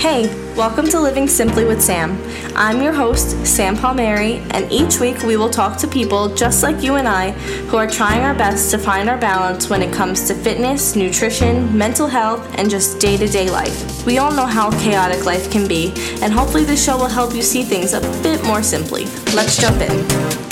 Hey, welcome to Living Simply with Sam. I'm your host, Sam Palmieri, and each week we will talk to people just like you and I who are trying our best to find our balance when it comes to fitness, nutrition, mental health, and just day to day life. We all know how chaotic life can be, and hopefully this show will help you see things a bit more simply. Let's jump in.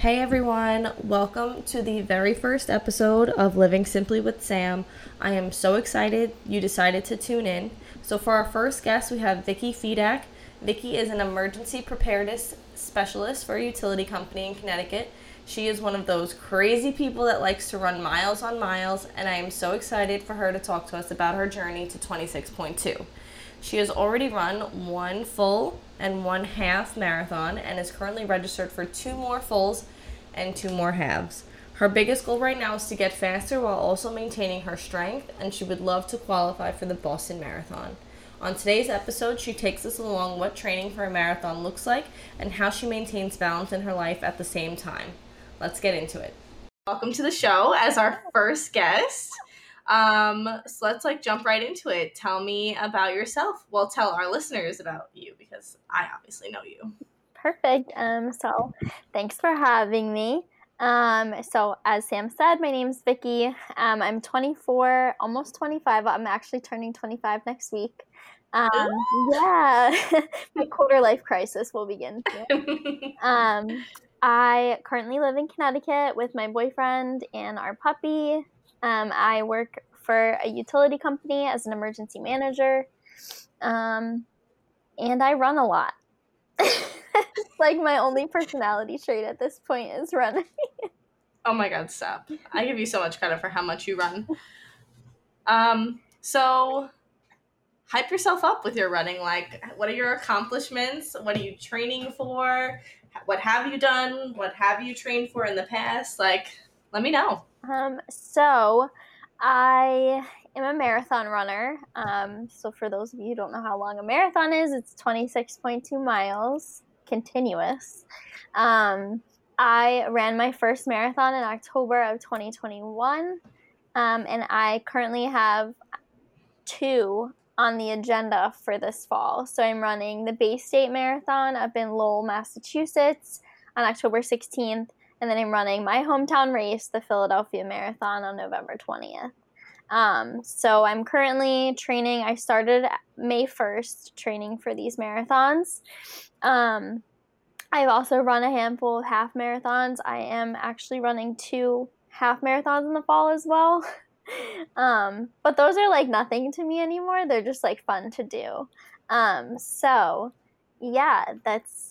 Hey everyone, welcome to the very first episode of Living Simply with Sam. I am so excited you decided to tune in. So, for our first guest, we have Vickie Fedak. Vickie is an emergency preparedness specialist for a utility company in Connecticut. She is one of those crazy people that likes to run miles on miles, and I am so excited for her to talk to us about her journey to 26.2. She has already run one full and one half marathon and is currently registered for two more fulls and two more halves. Her biggest goal right now is to get faster while also maintaining her strength, and she would love to qualify for the Boston Marathon. On today's episode, she takes us along what training for a marathon looks like and how she maintains balance in her life at the same time. Let's get into it. Welcome to the show as our first guest. Um, so let's like jump right into it. Tell me about yourself. Well, tell our listeners about you because I obviously know you. Perfect. Um, so thanks for having me. Um, so as Sam said, my name's Vickie. Um, I'm 24, almost 25. I'm actually turning 25 next week. Um, yeah, my quarter life crisis will begin. um, I currently live in Connecticut with my boyfriend and our puppy. Um, I work for a utility company as an emergency manager. Um, and I run a lot. like my only personality trait at this point is running. oh my god, stop. I give you so much credit for how much you run. Um, so hype yourself up with your running. Like, what are your accomplishments? What are you training for? What have you done? What have you trained for in the past? Like, let me know. Um, so I am a marathon runner. Um, so for those of you who don't know how long a marathon is, it's 26.2 miles continuous. Um, I ran my first marathon in October of 2021, um, and I currently have two on the agenda for this fall. So I'm running the Bay State Marathon up in Lowell, Massachusetts on October 16th, and then I'm running my hometown race, the Philadelphia Marathon, on November 20th. Um, so I'm currently training. I started May 1st training for these marathons. Um, I've also run a handful of half marathons. I am actually running two half marathons in the fall as well. um, but those are like nothing to me anymore. They're just like fun to do. Um, so yeah, that's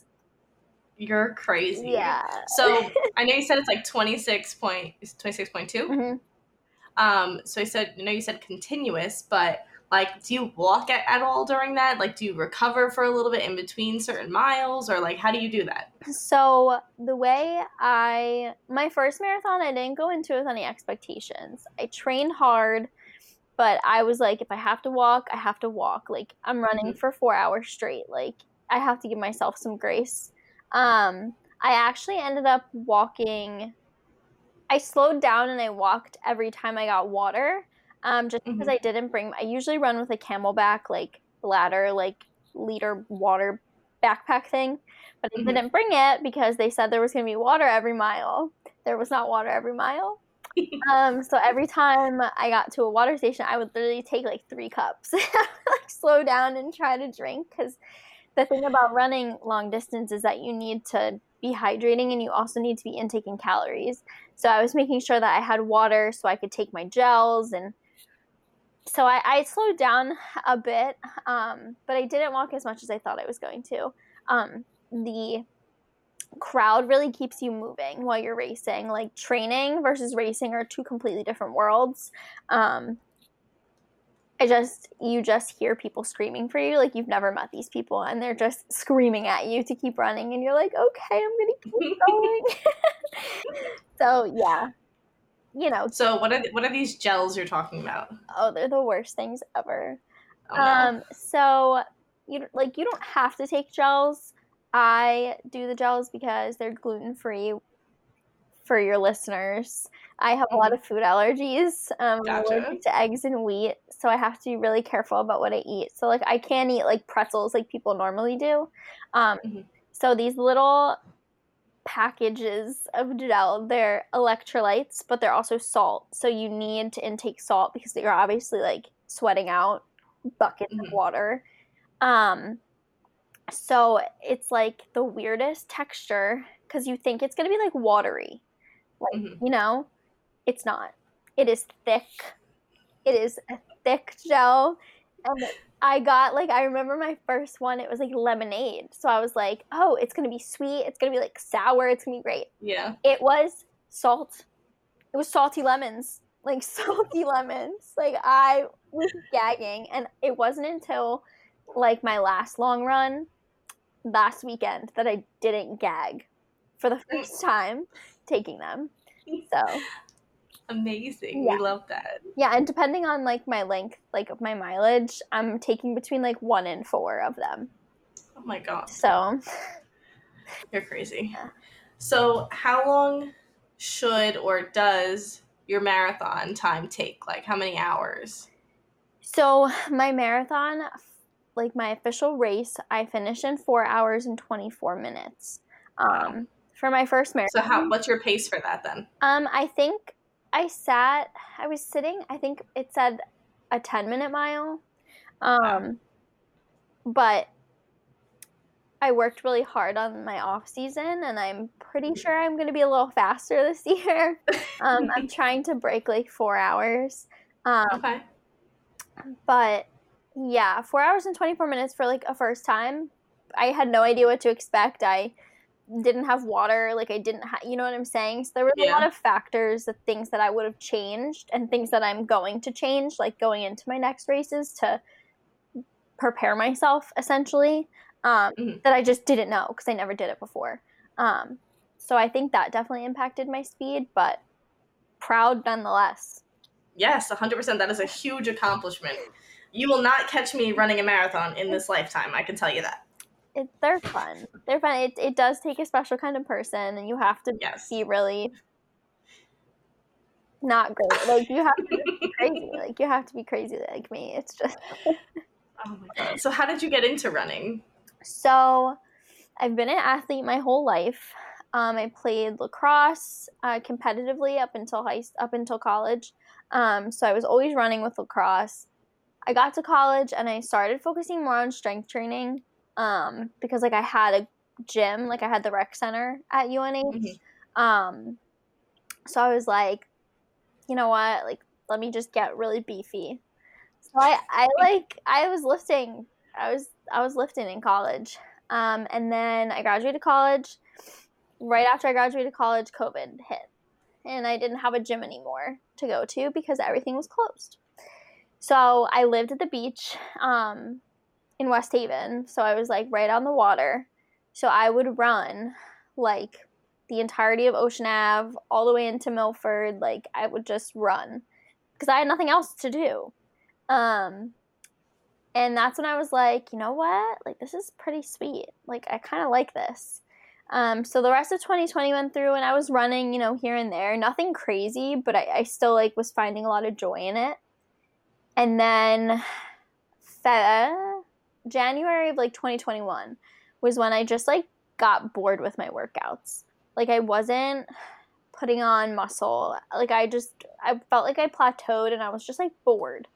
you're crazy. Yeah. So I know you said it's like 26 point 26.2. Mm-hmm. Um, so I said, you know, you said continuous, but like, do you walk at, at all during that? Like, do you recover for a little bit in between certain miles, or like, how do you do that? So the way I my first marathon, I didn't go into it with any expectations. I trained hard, but I was like, if I have to walk, I have to walk. Like, I'm running mm-hmm. for four hours straight. Like, I have to give myself some grace. Um, I actually ended up walking. I slowed down and I walked every time I got water um, just because mm-hmm. I didn't bring. I usually run with a CamelBak like ladder, like liter water backpack thing, but I mm-hmm. didn't bring it because they said there was going to be water every mile. There was not water every mile. um, so every time I got to a water station, I would literally take like three cups, like slow down and try to drink. Because the thing about running long distance is that you need to be hydrating and you also need to be intaking calories. So I was making sure that I had water so I could take my gels and so I, I, slowed down a bit, um, but I didn't walk as much as I thought I was going to. Um, the crowd really keeps you moving while you're racing. Like training versus racing are two completely different worlds. Um, I just you just hear people screaming for you like you've never met these people and they're just screaming at you to keep running and you're like okay I'm gonna keep going. so yeah, you know. So what are what are these gels you're talking about? Oh, they're the worst things ever. Oh, no. Um, so you like you don't have to take gels. I do the gels because they're gluten free for your listeners. I have a lot of food allergies. Um, I'm allergic to eggs and wheat, so I have to be really careful about what I eat. So like I can't eat like pretzels like people normally do. Um, Mhm. So these little packages of gel, they're electrolytes, but they're also salt. So you need to intake salt because you're obviously like sweating out buckets of Mhm. water. Um, so it's like the weirdest texture because you think it's gonna be like watery, like Mhm. you know, it's not. It is thick. It is a thick gel, and I got like I remember my first one. It was like lemonade, so I was like, oh, it's gonna be sweet. It's gonna be like sour. It's gonna be great. Yeah. It was salt. It was salty lemons, like salty lemons. Like I was gagging, and it wasn't until like my last long run last weekend that I didn't gag for the mm. first time taking them. So Amazing. Yeah. We love that. yeah, and depending on like my length, like my mileage, I'm taking between like one and four of them. Oh my god. So You're crazy. Yeah. So, how long should or does your marathon time take? Like, how many hours? So my marathon, like my official race, I finished in four hours and twenty four minutes. Um, for my first marathon. So, how? What's your pace for that then? Um, I think I sat. I was sitting. I think it said a ten minute mile. Um, but I worked really hard on my off season, and I'm pretty sure I'm going to be a little faster this year. Um, I'm trying to break like four hours. Um, Okay. but yeah, four hours and 24 minutes for like a first time. I had no idea what to expect. I didn't have water. Like, I didn't have, you know what I'm saying? So there was a lot of factors, of things that I would have changed and things that I'm going to change, like going into my next races to prepare myself essentially, um, Mhm. that I just didn't know because I never did it before. Um, so I think that definitely impacted my speed, but proud nonetheless. Yes, 100%. That is a huge accomplishment. You will not catch me running a marathon in this lifetime. I can tell you that. It, they're fun. They're fun. It, it does take a special kind of person, and you have to Yes. be really not great. Like you have to be crazy. Like you have to be crazy like me. It's just Oh my god. So, how did you get into running? so. I've been an athlete my whole life. Um, I played lacrosse uh, competitively up until high up until college. Um, so I was always running with lacrosse. I got to college and I started focusing more on strength training um, because like I had a gym, like I had the rec center at UNH. Mhm. Um, so I was like, you know what? Like, let me just get really beefy. So I, I like, I was lifting. I was, I was lifting in college. Um, and then I graduated college. Right after I graduated college, COVID hit, and I didn't have a gym anymore to go to because everything was closed. So I lived at the beach um, in West Haven. So I was like right on the water. So I would run like the entirety of Ocean Ave all the way into Milford. Like I would just run because I had nothing else to do. Um, and that's when I was like, you know what? Like this is pretty sweet. Like I kind of like this. Um, so the rest of 2020 went through, and I was running, you know, here and there. Nothing crazy, but I, I still like was finding a lot of joy in it. And then, fe- January of like 2021 was when I just like got bored with my workouts. Like I wasn't putting on muscle. Like I just I felt like I plateaued and I was just like bored.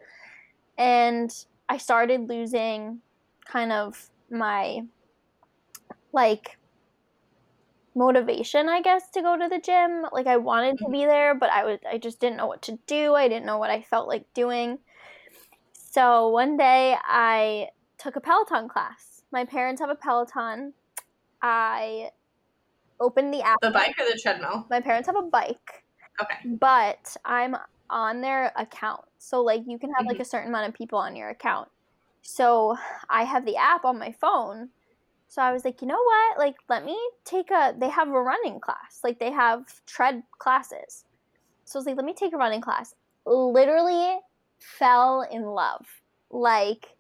And I started losing kind of my like motivation, I guess, to go to the gym. Like I wanted to mm-hmm. be there, but I was I just didn't know what to do. I didn't know what I felt like doing. So one day I took a Peloton class. My parents have a Peloton. I opened the app. The bike or the treadmill? My parents have a bike, Okay. but I'm on their account. So like you can have like mm-hmm. a certain amount of people on your account. So I have the app on my phone. So I was like, you know what? Like let me take a they have a running class. Like they have tread classes. So I was like, let me take a running class. Literally fell in love. Like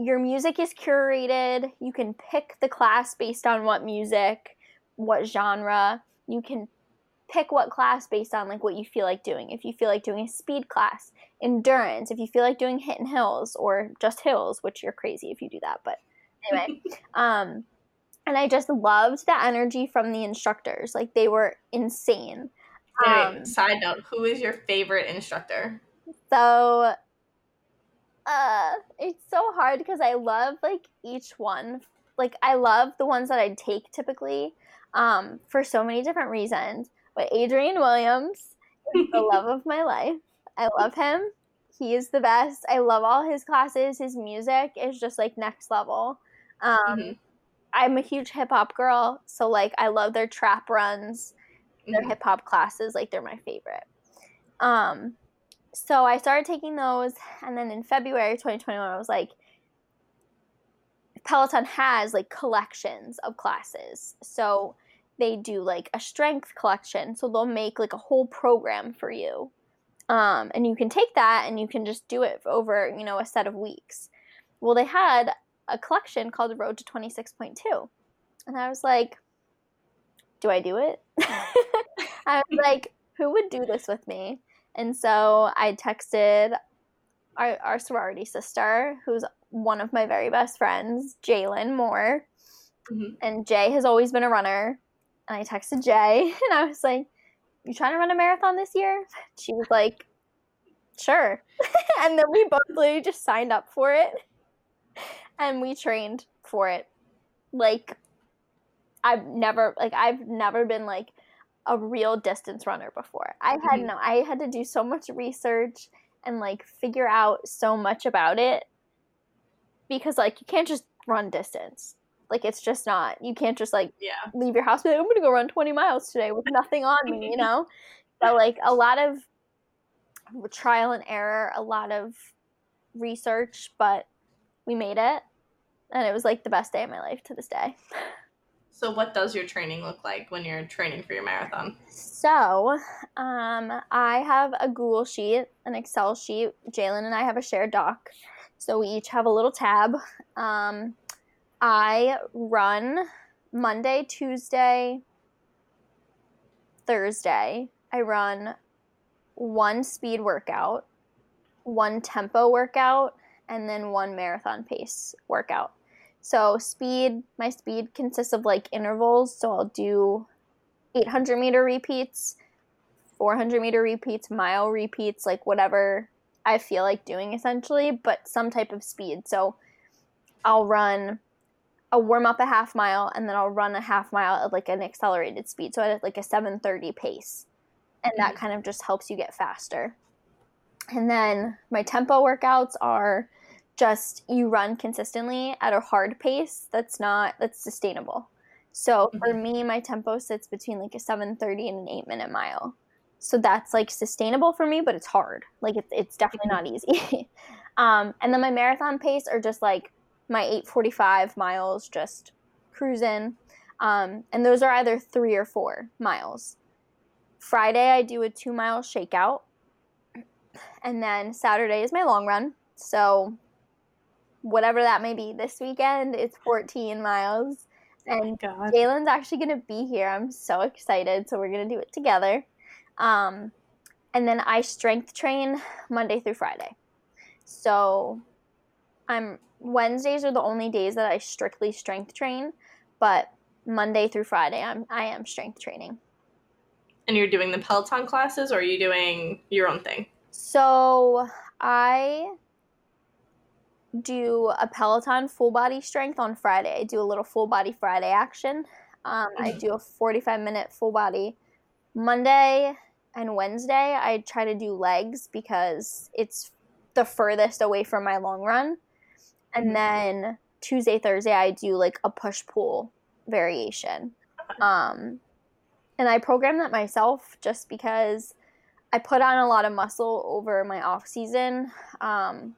your music is curated. You can pick the class based on what music, what genre. You can pick what class based on like what you feel like doing. If you feel like doing a speed class, endurance, if you feel like doing HIIT and hills or just hills, which you're crazy if you do that, but anyway. um and I just loved the energy from the instructors. Like they were insane. Um, side note, who is your favorite instructor? So uh it's so hard because I love like each one. Like I love the ones that I take typically um for so many different reasons. But Adrian Williams is the love of my life. I love him. He is the best. I love all his classes. His music is just like next level. Um, mm-hmm. I'm a huge hip hop girl, so like I love their trap runs, their mm-hmm. hip hop classes. Like they're my favorite. Um, so I started taking those, and then in February 2021, I was like, Peloton has like collections of classes. So they do like a strength collection. So they'll make like a whole program for you. Um, and you can take that and you can just do it over, you know, a set of weeks. Well, they had a collection called Road to 26.2. And I was like, do I do it? I was like, who would do this with me? And so I texted our, our sorority sister, who's one of my very best friends, Jalen Moore. Mm-hmm. And Jay has always been a runner. And I texted Jay and I was like, You trying to run a marathon this year? She was like, Sure. and then we both literally just signed up for it and we trained for it. Like, I've never, like, I've never been like a real distance runner before. I had mm-hmm. no, I had to do so much research and like figure out so much about it because like you can't just run distance. Like it's just not. You can't just like yeah. leave your house. Like, I'm gonna go run 20 miles today with nothing on me, you know. but like a lot of trial and error, a lot of research, but we made it, and it was like the best day of my life to this day. So, what does your training look like when you're training for your marathon? So, um, I have a Google sheet, an Excel sheet. Jalen and I have a shared doc. So, we each have a little tab. Um, I run Monday, Tuesday, Thursday. I run one speed workout, one tempo workout, and then one marathon pace workout. So, speed, my speed consists of like intervals. So, I'll do 800 meter repeats, 400 meter repeats, mile repeats, like whatever I feel like doing essentially, but some type of speed. So, I'll run I'll warm up a half mile and then I'll run a half mile at like an accelerated speed. So at like a 730 pace. And that mm-hmm. kind of just helps you get faster. And then my tempo workouts are just you run consistently at a hard pace that's not that's sustainable. So for mm-hmm. me my tempo sits between like a 730 and an 8 minute mile. So that's like sustainable for me, but it's hard. Like it's, it's definitely mm-hmm. not easy. um, and then my marathon pace are just like my 845 miles just cruising. Um, and those are either three or four miles. Friday, I do a two mile shakeout. And then Saturday is my long run. So, whatever that may be, this weekend it's 14 miles. And oh Jalen's actually going to be here. I'm so excited. So, we're going to do it together. Um, and then I strength train Monday through Friday. So, I'm Wednesdays are the only days that I strictly strength train, but Monday through Friday I'm I am strength training. And you're doing the Peloton classes or are you doing your own thing? So I do a Peloton full body strength on Friday. I do a little full body Friday action. Um, I do a 45 minute full body. Monday and Wednesday, I try to do legs because it's the furthest away from my long run and mm-hmm. then Tuesday, Thursday, I do like a push pull variation. Um, and I program that myself just because I put on a lot of muscle over my off season. Um,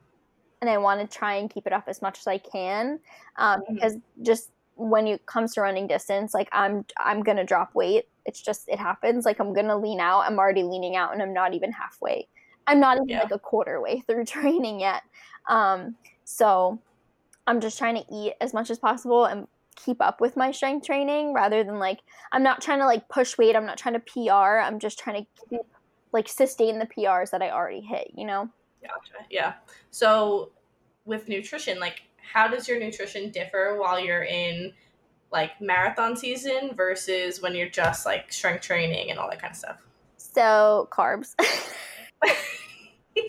and I want to try and keep it up as much as I can. Um, mm-hmm. because just when it comes to running distance, like I'm, I'm going to drop weight. It's just, it happens. Like I'm going to lean out. I'm already leaning out and I'm not even halfway. I'm not even yeah. like a quarter way through training yet. Um, so I'm just trying to eat as much as possible and keep up with my strength training rather than like I'm not trying to like push weight, I'm not trying to PR, I'm just trying to keep like sustain the PRs that I already hit, you know? Gotcha. Yeah. So with nutrition, like how does your nutrition differ while you're in like marathon season versus when you're just like strength training and all that kind of stuff? So carbs.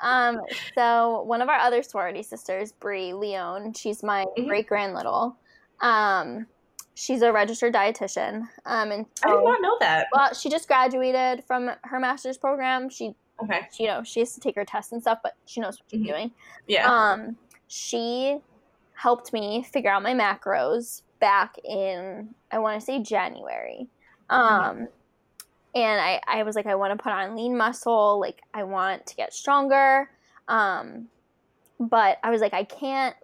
um, so one of our other sorority sisters, Brie Leone, she's my mm-hmm. great grand little. Um, she's a registered dietitian. Um, and so, I did not know that. Well, she just graduated from her master's program. She, okay, she, you know, she has to take her tests and stuff, but she knows what she's mm-hmm. doing. Yeah. Um, she helped me figure out my macros back in I want to say January. Um, mm-hmm. and I I was like I want to put on lean muscle, like I want to get stronger. Um, but I was like I can't.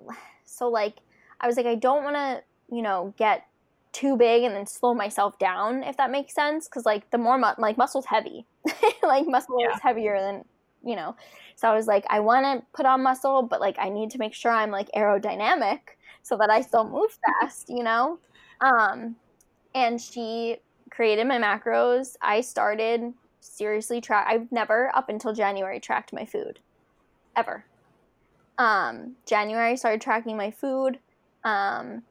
So like I was like I don't want to you know get too big and then slow myself down if that makes sense because like the more mu- like muscle's heavy like muscle yeah. is heavier than you know. So i was like i want to put on muscle but like i need to make sure i'm like aerodynamic so that i still move fast you know? Um and she created my macros. I started seriously track i've never up until january tracked my food. Ever. Um january i started tracking my food um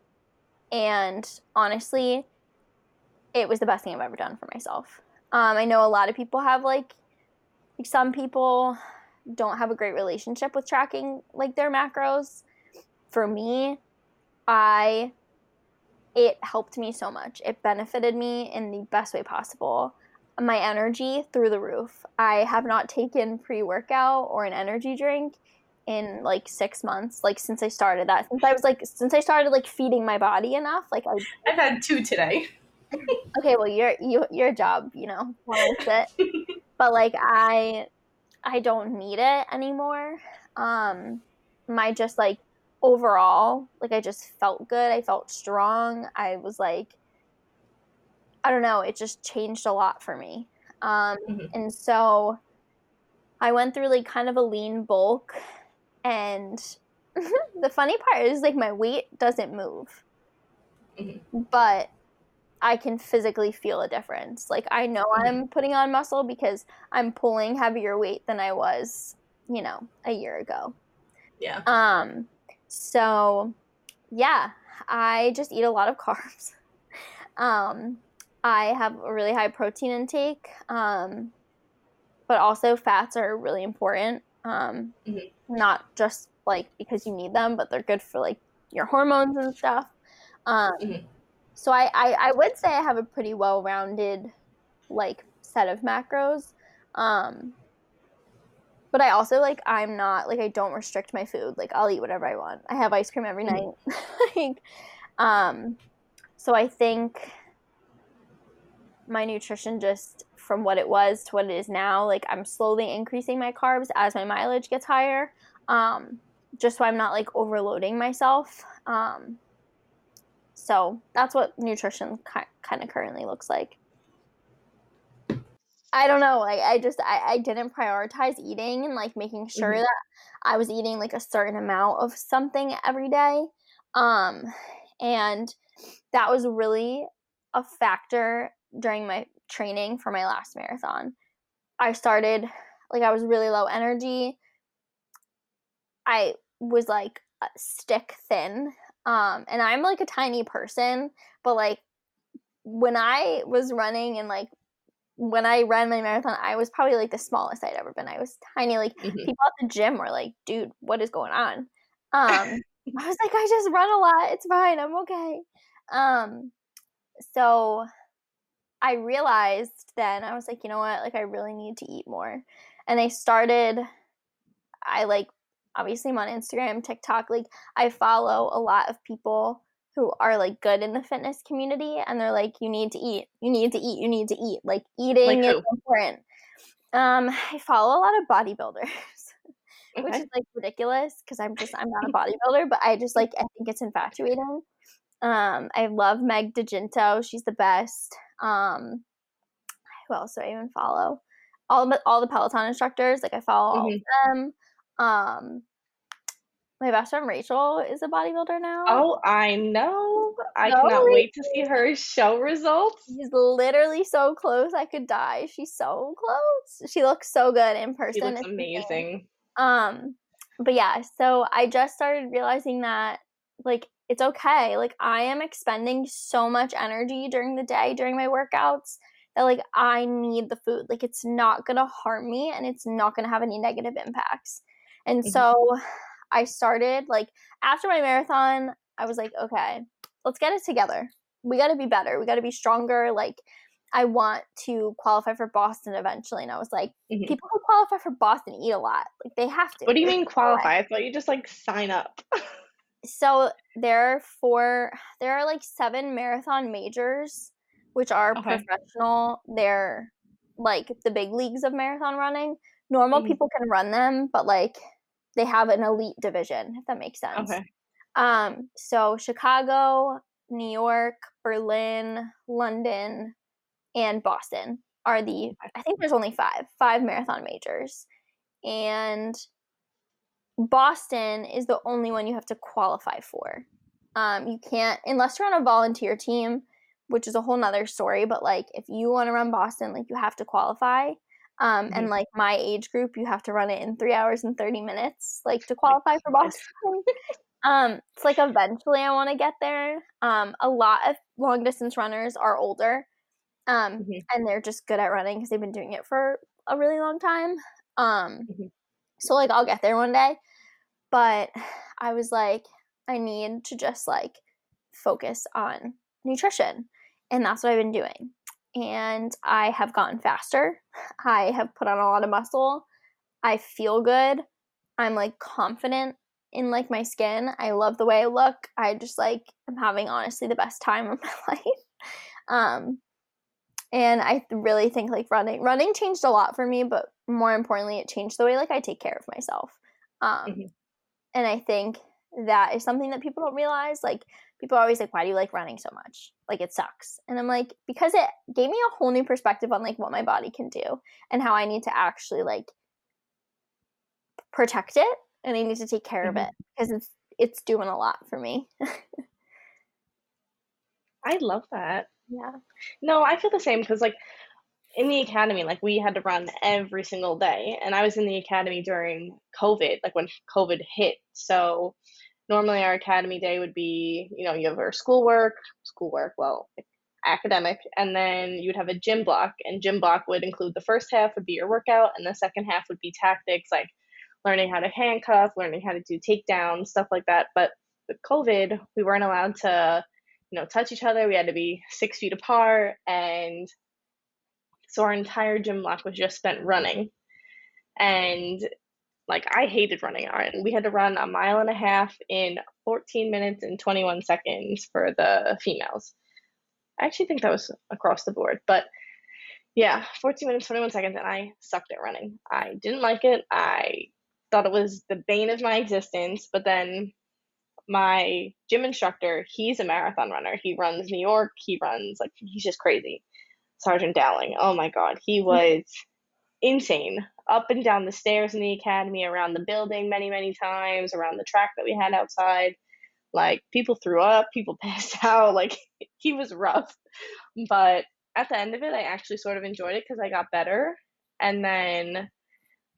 and honestly, it was the best thing I've ever done for myself. Um, I know a lot of people have like, like some people don't have a great relationship with tracking like their macros. For me, I it helped me so much. It benefited me in the best way possible. My energy through the roof. I have not taken pre workout or an energy drink in like six months, like since I started that. Since I was like, since I started like feeding my body enough, like I. I've had two today. okay, well, your you, your job, you know, it. but like I, I don't need it anymore. Um, my just like overall, like I just felt good. I felt strong. I was like, I don't know. It just changed a lot for me. Um, mm-hmm. and so I went through like kind of a lean bulk and the funny part is like my weight doesn't move mm-hmm. but i can physically feel a difference like i know mm-hmm. i'm putting on muscle because i'm pulling heavier weight than i was you know a year ago yeah um so yeah i just eat a lot of carbs um i have a really high protein intake um but also fats are really important um, mm-hmm. not just like because you need them, but they're good for like your hormones and stuff. Um, mm-hmm. So I, I, I would say I have a pretty well rounded like set of macros. Um, but I also like I'm not like I don't restrict my food. Like I'll eat whatever I want. I have ice cream every mm-hmm. night. like, um, so I think my nutrition just from what it was to what it is now. Like I'm slowly increasing my carbs as my mileage gets higher, um, just so I'm not like overloading myself. Um, so that's what nutrition ki- kind of currently looks like. I don't know. Like I just I, I didn't prioritize eating and like making sure mm-hmm. that I was eating like a certain amount of something every day. Um, and that was really a factor during my training for my last marathon. I started like I was really low energy. I was like stick thin. Um and I'm like a tiny person, but like when I was running and like when I ran my marathon, I was probably like the smallest I'd ever been. I was tiny. Like mm-hmm. people at the gym were like, "Dude, what is going on?" Um, I was like, "I just run a lot. It's fine. I'm okay." Um, so I realized then I was like, you know what? Like I really need to eat more. And I started I like obviously I'm on Instagram, TikTok, like I follow a lot of people who are like good in the fitness community and they're like you need to eat. You need to eat. You need to eat. Like eating like is important. Um I follow a lot of bodybuilders. Okay. Which is like ridiculous because I'm just I'm not a bodybuilder, but I just like I think it's infatuating. Um, I love Meg DeGinto. She's the best. Um, who else do I even follow? All the all the Peloton instructors. Like I follow mm-hmm. all of them. Um, my best friend Rachel is a bodybuilder now. Oh, I know. I no, cannot wait to see her show results. She's literally so close. I could die. She's so close. She looks so good in person. She looks it's amazing. Um, but yeah, so I just started realizing that like it's okay. Like I am expending so much energy during the day during my workouts that like I need the food. Like it's not going to harm me and it's not going to have any negative impacts. And mm-hmm. so I started like after my marathon, I was like, okay, let's get it together. We got to be better. We got to be stronger. Like I want to qualify for Boston eventually. And I was like, mm-hmm. people who qualify for Boston eat a lot. Like they have to. What do you mean qualify? I thought you just like sign up. so there are four there are like seven marathon majors which are okay. professional they're like the big leagues of marathon running normal mm-hmm. people can run them but like they have an elite division if that makes sense okay um so chicago new york berlin london and boston are the i think there's only five five marathon majors and Boston is the only one you have to qualify for. Um, you can't unless you're on a volunteer team, which is a whole nother story. But like, if you want to run Boston, like you have to qualify. Um, mm-hmm. and like my age group, you have to run it in three hours and thirty minutes, like to qualify for Boston. um, it's like eventually I want to get there. Um, a lot of long distance runners are older, um, mm-hmm. and they're just good at running because they've been doing it for a really long time. Um, mm-hmm. so like I'll get there one day. But I was like, I need to just like focus on nutrition. And that's what I've been doing. And I have gotten faster. I have put on a lot of muscle. I feel good. I'm like confident in like my skin. I love the way I look. I just like I'm having honestly the best time of my life. Um and I really think like running running changed a lot for me, but more importantly it changed the way like I take care of myself. Um mm-hmm. And I think that is something that people don't realize. Like, people are always like, why do you like running so much? Like, it sucks. And I'm like, because it gave me a whole new perspective on like what my body can do and how I need to actually like protect it and I need to take care mm-hmm. of it because it's it's doing a lot for me. I love that. Yeah. No, I feel the same because like in the academy, like we had to run every single day. And I was in the academy during COVID, like when COVID hit. So normally our academy day would be, you know, you have our schoolwork, schoolwork, well, academic, and then you'd have a gym block. And gym block would include the first half would be your workout, and the second half would be tactics like learning how to handcuff, learning how to do takedowns, stuff like that. But with COVID, we weren't allowed to, you know, touch each other. We had to be six feet apart and so our entire gym block was just spent running. And like I hated running. And we had to run a mile and a half in 14 minutes and 21 seconds for the females. I actually think that was across the board, but yeah, 14 minutes, 21 seconds, and I sucked at running. I didn't like it. I thought it was the bane of my existence, but then my gym instructor, he's a marathon runner. He runs New York, he runs like he's just crazy. Sergeant Dowling. Oh my God, he was insane. Up and down the stairs in the academy, around the building many, many times, around the track that we had outside. Like people threw up, people passed out. Like he was rough. But at the end of it, I actually sort of enjoyed it because I got better. And then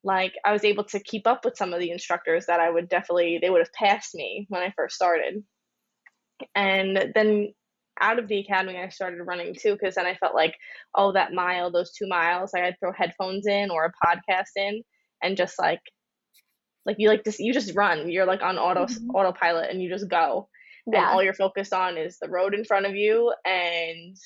like I was able to keep up with some of the instructors that I would definitely they would have passed me when I first started. And then out of the academy, I started running too, because then I felt like, oh, that mile, those two miles, like I'd throw headphones in or a podcast in and just like, like you like just you just run. You're like on auto mm-hmm. autopilot and you just go. Yeah. And all you're focused on is the road in front of you and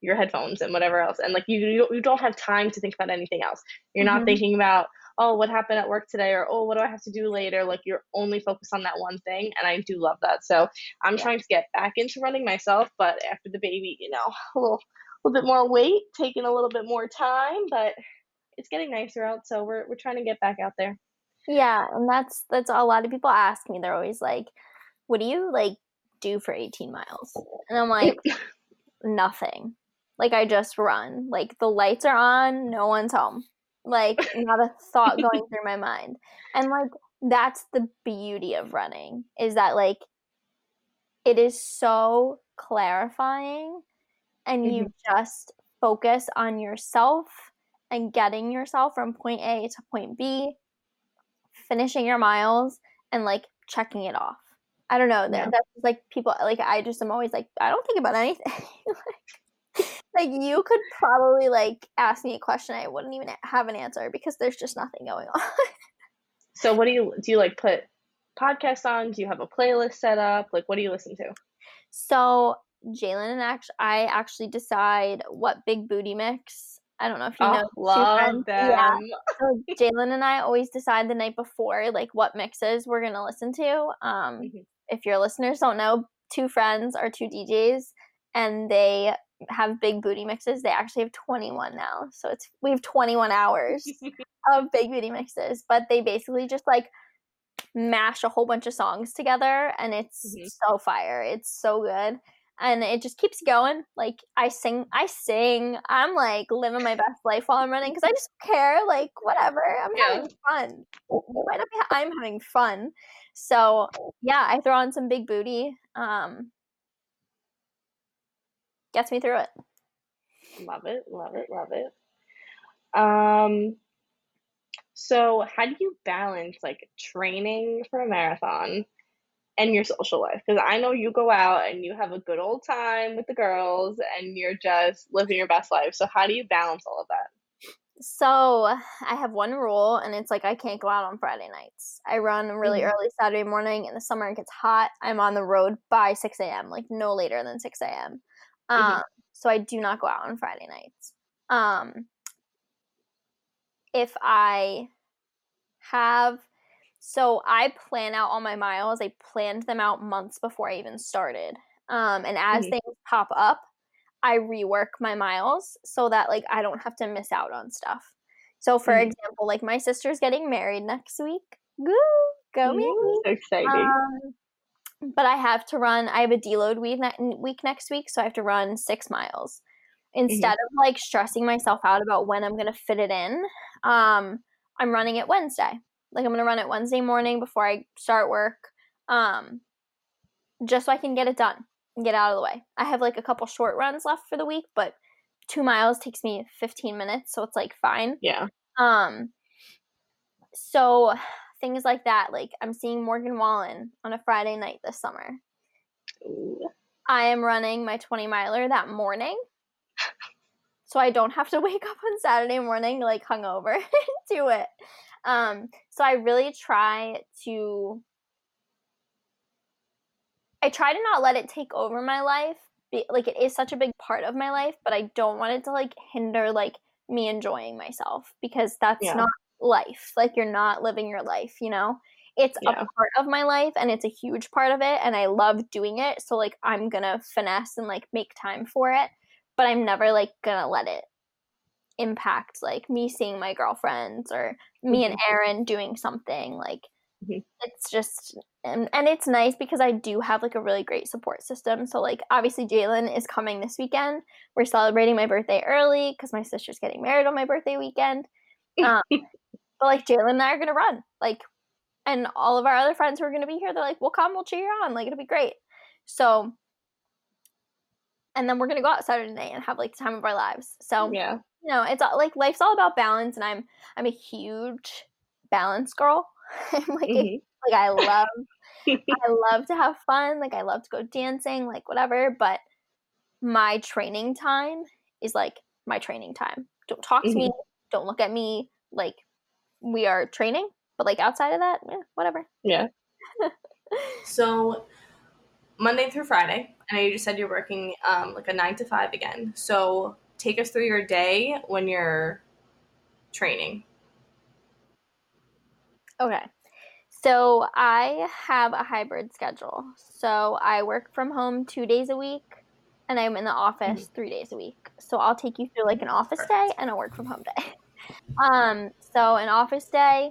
your headphones and whatever else. And like you you don't have time to think about anything else. You're mm-hmm. not thinking about oh, what happened at work today, or oh, what do I have to do later? Like you're only focused on that one thing, and I do love that. So I'm yeah. trying to get back into running myself, but after the baby, you know, a little, a little bit more weight, taking a little bit more time, but it's getting nicer out, so we're we're trying to get back out there. Yeah, and that's that's a lot of people ask me. They're always like, "What do you like do for 18 miles?" And I'm like, "Nothing." Like I just run. Like the lights are on, no one's home like not a thought going through my mind and like that's the beauty of running is that like it is so clarifying and you Mhm. just focus on yourself and getting yourself from point A to point B, finishing your miles and like checking it off. I don't know. Yeah. That, that's like people like I just am always like I don't think about anything. like, like you could probably like ask me a question I wouldn't even have an answer because there's just nothing going on. So what do you do? You like put podcasts on? Do you have a playlist set up? Like, what do you listen to? So Jalen and actually, I actually decide what big booty mix. I don't know if you know. oh, two love them. Yeah. So Jalen and I always decide the night before, like what mixes we're gonna listen to. Um, Mhm. if your listeners don't know, two friends are two DJs, and they have big booty mixes. They actually have 21 now, so it's we have 21 hours of big booty mixes. But they basically just like mash a whole bunch of songs together, and it's Mhm. so fire. It's so good. And it just keeps going. Like I sing, I sing. I'm like living my best life while I'm running because I just don't care. Like whatever, I'm Yeah. having fun. Not be. I'm having fun. So yeah, I throw on some big booty. Um, gets me through it. Love it, love it, love it. Um, so how do you balance like training for a marathon and your social life? Because I know you go out and you have a good old time with the girls and you're just living your best life. So how do you balance all of that? So I have one rule, and it's like I can't go out on Friday nights. I run really Mhm. early Saturday morning. In the summer, it gets hot. I'm on the road by 6 a.m., like no later than 6 a.m. Um, Mhm. So I do not go out on Friday nights. Um, if I have, so I plan out all my miles. I planned them out months before I even started. Um, and as Mhm. things pop up, I rework my miles so that like I don't have to miss out on stuff. So for Mhm. example, like my sister's getting married next week. Woo! Go me. So exciting. Um, but I have to run. I have a deload week ne- week next week, so I have to run six miles. Instead of like stressing myself out about when I'm gonna fit it in, um, I'm running it Wednesday. Like I'm gonna run it Wednesday morning before I start work, um, just so I can get it done and get out of the way. I have like a couple short runs left for the week, but two miles takes me 15 minutes, so it's like fine. yeah. Um, so things like that. Like I'm seeing Morgan Wallen on a Friday night this summer. Ooh. I am running my 20 miler that morning. So I don't have to wake up on Saturday morning like hungover and do it. Um, so I really try to I try to not let it take over my life. Be, like it is such a big part of my life, but I don't want it to like hinder like me enjoying myself because that's Yeah. not life. Like you're not living your life, you know? It's Yeah. a part of my life and it's a huge part of it and I love doing it. So like I'm going to finesse and like make time for it, but I'm never like going to let it impact like me seeing my girlfriends or me and Aaron doing something like Mhm. it's just and, and it's nice because I do have like a really great support system. So like obviously Jalen is coming this weekend. We're celebrating my birthday early because my sister's getting married on my birthday weekend. Um, but like Jalen and I are gonna run. Like and all of our other friends who are gonna be here, they're like, We'll come, we'll cheer you on, like it'll be great. So and then we're gonna go out Saturday night and have like the time of our lives. So Yeah. you know, it's all, like life's all about balance, and I'm I'm a huge balance girl. I'm like a Mhm. like I love I love to have fun, like I love to go dancing, like whatever, but my training time is like my training time. Don't talk to me, don't look at me, like we are training, but like outside of that, yeah, whatever. Yeah. So Monday through Friday, I know you just said you're working um, like a nine to five again. So take us through your day when you're training. Okay. So I have a hybrid schedule. So I work from home 2 days a week and I'm in the office 3 days a week. So I'll take you through like an office day and a work from home day. Um so an office day,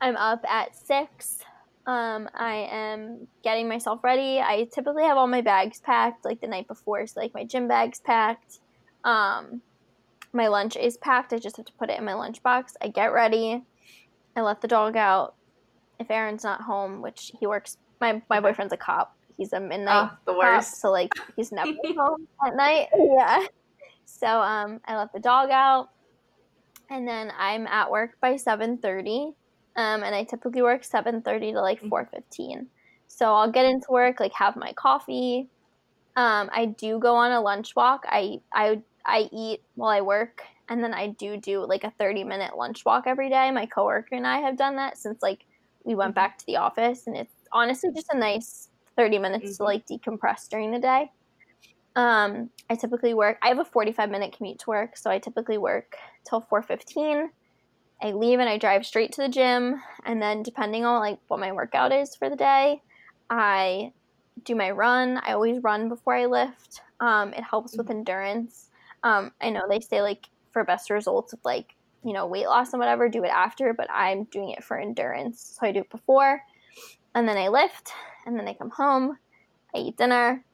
I'm up at 6. Um I am getting myself ready. I typically have all my bags packed like the night before, so like my gym bags packed. Um my lunch is packed. I just have to put it in my lunchbox. I get ready. I let the dog out. if Aaron's not home, which he works, my my boyfriend's a cop. He's a midnight Oh, the cop, worst. so like he's never home at night. Yeah. So um, I let the dog out, and then I'm at work by seven thirty. Um, and I typically work seven thirty to like Mhm. four fifteen. So I'll get into work, like have my coffee. Um, I do go on a lunch walk. I I I eat while I work, and then I do do like a thirty minute lunch walk every day. My coworker and I have done that since like we went Mhm. back to the office, and it's honestly just a nice thirty minutes to Mhm. like decompress during the day. Um, I typically work. I have a forty-five minute commute to work, so I typically work till four fifteen. I leave and I drive straight to the gym, and then depending on like what my workout is for the day, I do my run. I always run before I lift. Um, it helps with endurance. Um, I know they say like for best results of like you know weight loss and whatever, do it after, but I'm doing it for endurance, so I do it before, and then I lift, and then I come home, I eat dinner,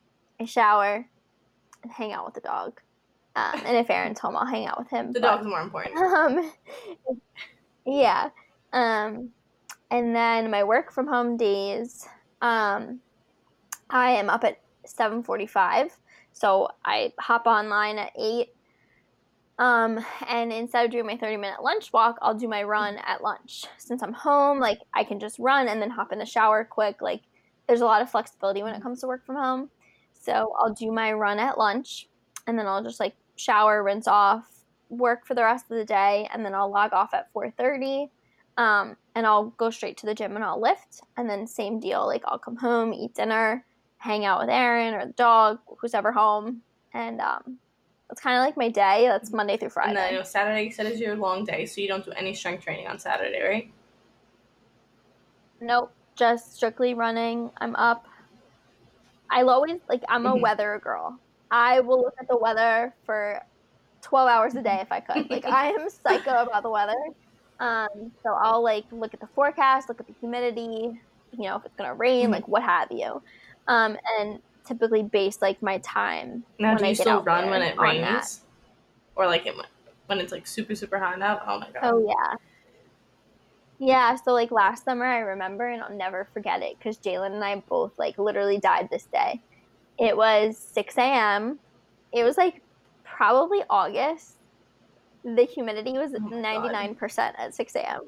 I shower, and hang out with the dog. Um, and if Aaron's home, I'll hang out with him. The but- dog's more important. um, yeah. Um, and then my work from home days, um, I am up at 7:45, so I hop online at 8. Um, and instead of doing my 30 minute lunch walk, I'll do my run at lunch. Since I'm home, like I can just run and then hop in the shower quick. Like there's a lot of flexibility when it comes to work from home. So I'll do my run at lunch and then I'll just like shower, rinse off, work for the rest of the day, and then I'll log off at 4:30. Um, and I'll go straight to the gym and I'll lift. And then same deal, like I'll come home, eat dinner, hang out with Aaron or the dog, who's ever home, and um, that's kind of like my day. That's Monday through Friday. And then I know Saturday you said is your long day, so you don't do any strength training on Saturday, right? Nope, just strictly running. I'm up. I'll always like I'm a Mhm. weather girl. I will look at the weather for 12 hours a day if I could. Like I am psycho about the weather. Um, so I'll like look at the forecast, look at the humidity, you know, if it's gonna rain, Mhm. like what have you. Um, and typically base like my time. Now, when do I you still run when it rains, that. or like it, when it's like super super hot out? Oh my god. Oh yeah. Yeah, so like last summer I remember and I'll never forget it because Jalen and I both like literally died this day. It was six AM. It was like probably August. The humidity was Oh ninety nine percent at six AM.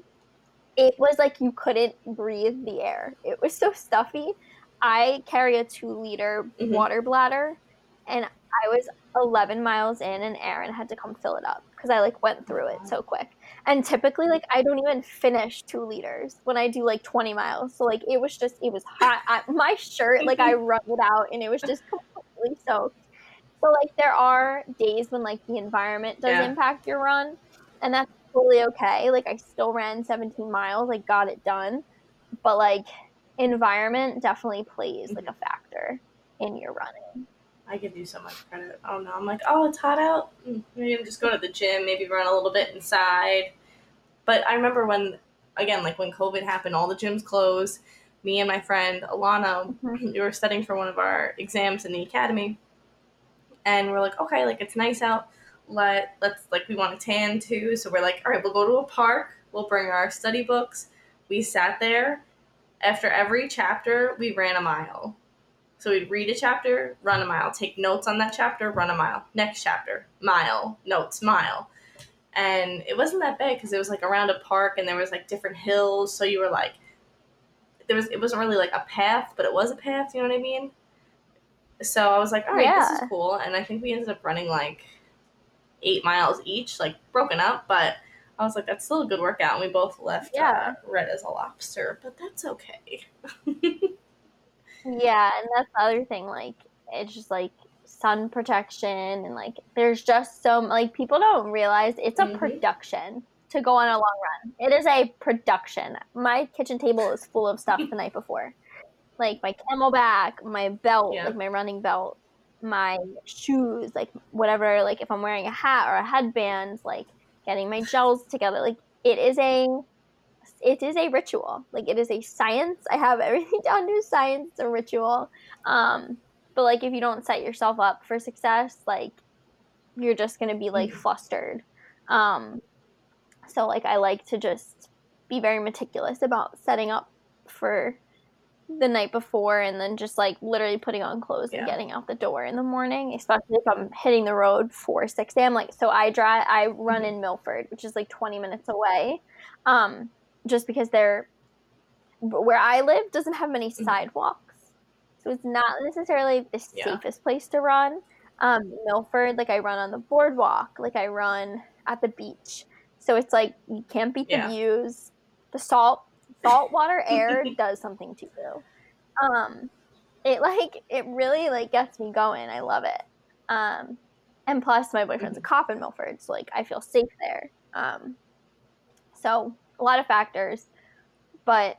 It was like you couldn't breathe the air. It was so stuffy. I carry a two liter Mhm. water bladder and I was 11 miles in and Aaron had to come fill it up because I like went through it so quick. And typically like mm. I don't even finish 2 liters when I do like 20 miles. So like it was just it was hot. I, my shirt like I mm-hmm. wrung it out and it was just completely soaked. So like there are days when like the environment does Yeah. impact your run and that's totally okay. Like I still ran 17 miles, like got it done. But like environment definitely plays like mm-hmm. a factor in your running. I give you so much credit. I don't know. I'm like, oh, it's hot out. Mm, Maybe I'll just go to the gym, maybe run a little bit inside. But I remember when, again, like when COVID happened, all the gyms closed. Me and my friend Alana, Mhm. we were studying for one of our exams in the academy, and we're like, okay, like it's nice out. Let let's like we want to tan too, so we're like, all right, we'll go to a park. We'll bring our study books. We sat there. After every chapter, we ran a mile. So we'd read a chapter, run a mile, take notes on that chapter, run a mile. Next chapter, mile, notes, mile. And it wasn't that bad because it was like around a park and there was like different hills. So you were like, there was it wasn't really like a path, but it was a path. You know what I mean? So I was like, all right, this is cool. And I think we ended up running like eight miles each, like broken up. But I was like, that's still a good workout. And we both left Yeah. uh, red as a lobster, but that's okay. Yeah, and that's the other thing. Like, it's just like sun protection, and like, there's just so like people don't realize it's a Mhm. production to go on a long run. It is a production. My kitchen table is full of stuff the night before, like my CamelBak, my belt, Yeah. like my running belt, my shoes, like whatever. Like if I'm wearing a hat or a headband, like getting my gels together. Like it is a it is a ritual. Like it is a science. I have everything down to science, a ritual. Um, but like if you don't set yourself up for success, like you're just gonna be like Mhm. flustered. Um, so like I like to just be very meticulous about setting up for the night before and then just like literally putting on clothes and getting out the door in the morning, especially if I'm hitting the road for 6 a.m. Like, so I drive, I run Mhm. in Milford, which is like 20 minutes away, um, just because they're where I live doesn't have many Mhm. sidewalks, so it's not necessarily the Yeah. safest place to run. Um, Milford, like I run on the boardwalk, like I run at the beach, so it's like you can't beat the Yeah. views. The salt saltwater air does something to you. Um, it like it really like gets me going. I love it. Um, and plus my boyfriend's a cop in Milford, so like I feel safe there. Um, so a lot of factors, but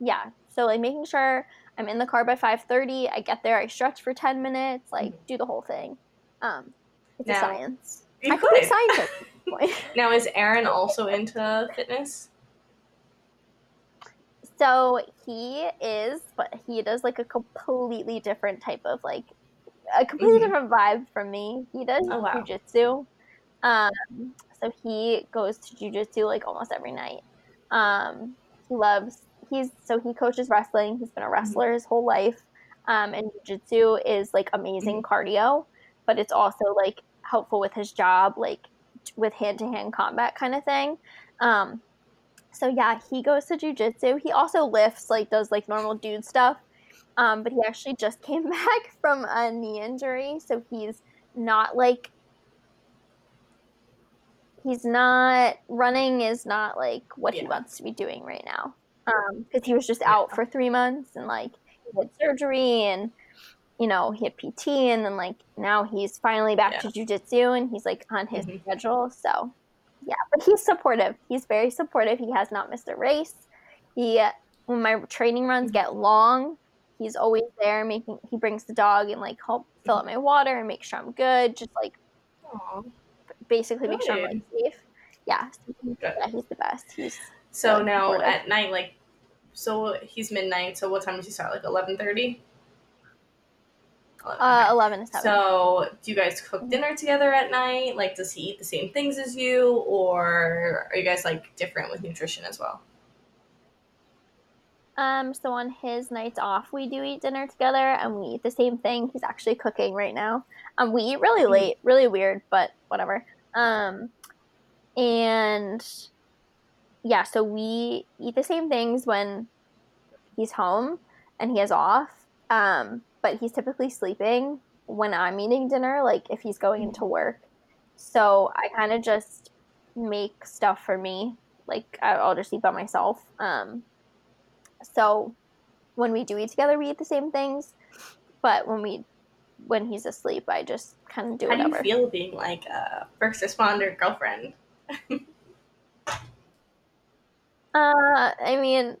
yeah. So like making sure I'm in the car by five thirty. I get there. I stretch for ten minutes. Like do the whole thing. Um, it's a science. You I could be scientist. at this point. Now, is Aaron also into fitness? So he is, but he does like a completely different type of like a completely Mhm. different vibe from me. He does Oh, wow. jujitsu. Um, so he goes to jujitsu like almost every night. Um, he loves he's so he coaches wrestling. He's been a wrestler his whole life. Um, and jujitsu is like amazing cardio, but it's also like helpful with his job, like with hand to hand combat kind of thing. Um, so yeah, he goes to jujitsu. He also lifts, like does like normal dude stuff. Um, but he actually just came back from a knee injury, so he's not like he's not running is not like what he wants to be doing right now. Um, because he was just out Yeah. for three months and like he had surgery and you know he had PT and then like now he's finally back Yeah. to jujitsu and he's like on his Mhm. schedule. So yeah, but he's supportive. He's very supportive. He has not missed a race. He when my training runs get long, he's always there making. He brings the dog and like help fill up my water and make sure I'm good. Just like. Basically make sure I'm like safe. Yeah, yeah, he's the best. He's So now supportive. at night, like, so he's midnight. So what time does he start? Like eleven thirty. uh, eleven to seven. So, do you guys cook dinner together at night? Like, does he eat the same things as you, or are you guys like different with nutrition as well? Um, so on his nights off, we do eat dinner together, and we eat the same thing. He's actually cooking right now. Um, we eat really Mhm. late, really weird, but whatever. Um, and yeah, so we eat the same things when he's home and he is off. Um, but he's typically sleeping when I'm eating dinner, like if he's going into work. So I kind of just make stuff for me. Like I'll just eat by myself. Um, so when we do eat together, we eat the same things. But when we when he's asleep, I just kind of do How do whatever. you feel being like a first responder girlfriend? Uh, I mean,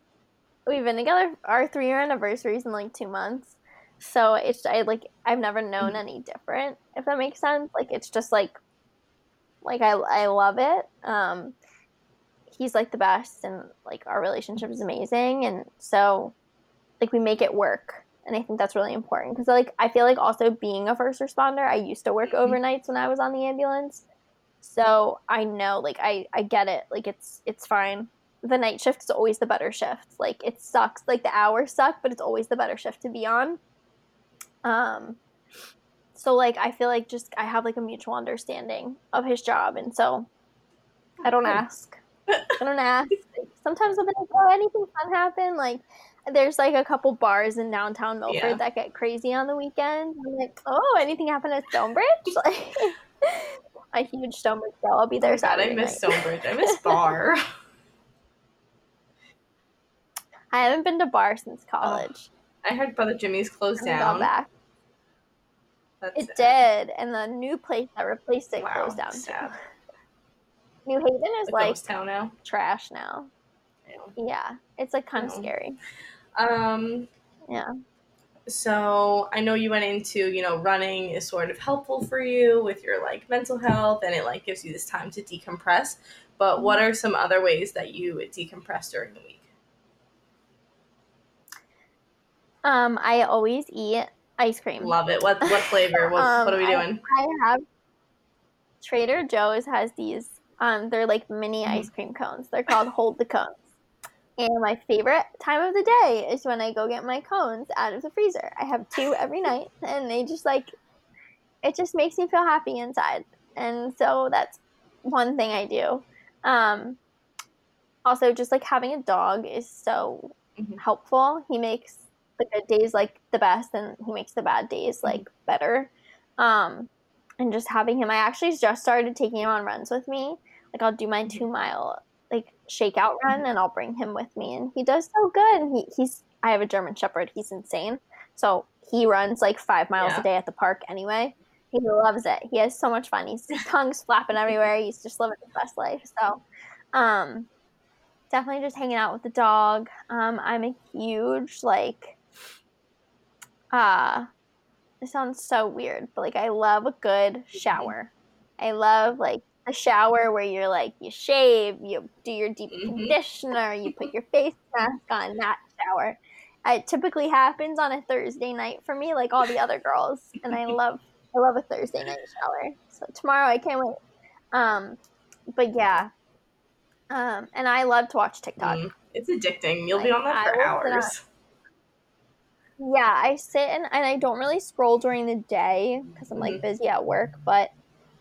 we've been together our three year anniversaries in like two months, so it's I like I've never known Mhm. any different. If that makes sense, like it's just like, like I I love it. Um, he's like the best, and like our relationship is amazing, and so like we make it work. And I think that's really important because, like, I feel like also being a first responder, I used to work Mhm. overnights when I was on the ambulance, so I know, like, I I get it. Like, it's it's fine the night shift is always the better shift. Like it sucks, like the hours suck, but it's always the better shift to be on. Um so like I feel like just I have like a mutual understanding of his job and so I don't ask. I don't ask. Sometimes I'll be like, oh anything fun happen? Like there's like a couple bars in downtown Milford Yeah. that get crazy on the weekend. I'm like, oh, anything happen at Stonebridge? Like a huge Stonebridge girl. I'll be there Oh my God, I miss night. Stonebridge. I miss Bar. I haven't been to bar since oh, college. I heard Brother Jimmy's closed down. back. That's It did, and the new place that replaced it Wow, closed down sad. too. New Haven is like town now. trash now. Yeah, it's like kind of scary. Um, Yeah. so I know you went into, you know, running is sort of helpful for you with your like mental health and it like gives you this time to decompress. But what are some other ways that you decompress during the week? Um, I always eat ice cream. Love it. What what flavor? What, Um, what are we doing? I have Trader Joe's has these. Um, they're like mini Mhm. ice cream cones. They're called Hold the Cones. And my favorite time of the day is when I go get my cones out of the freezer. I have two every night, and they just like, it just makes me feel happy inside. And so that's one thing I do. Um, also, just like having a dog is so Mhm. helpful. He makes the good days like the best, and he makes the bad days like better. Um, and just having him, I actually just started taking him on runs with me. Like I'll do my two mile shakeout run, and I'll bring him with me, and he does so good. And he, he's I have a German Shepherd. He's insane. So he runs like five miles Yeah. a day at the park anyway. He loves it. He has so much fun. He's his tongue's flapping everywhere. He's just living his best life. So, um, definitely just hanging out with the dog. Um, I'm a huge like, uh, it sounds so weird, but like I love a good shower. I love like a shower where you're like you shave, you do your deep Mhm. conditioner, you put your face mask on. That shower. It typically happens on a Thursday night for me, like all the other girls, and I love I love a Thursday night shower. So tomorrow I can't wait. Um, but yeah, um, and I love to watch TikTok. Mm, It's addicting. You'll be on that for hours. Yeah, I sit and, and I don't really scroll during the day because I'm like Mhm. busy at work. But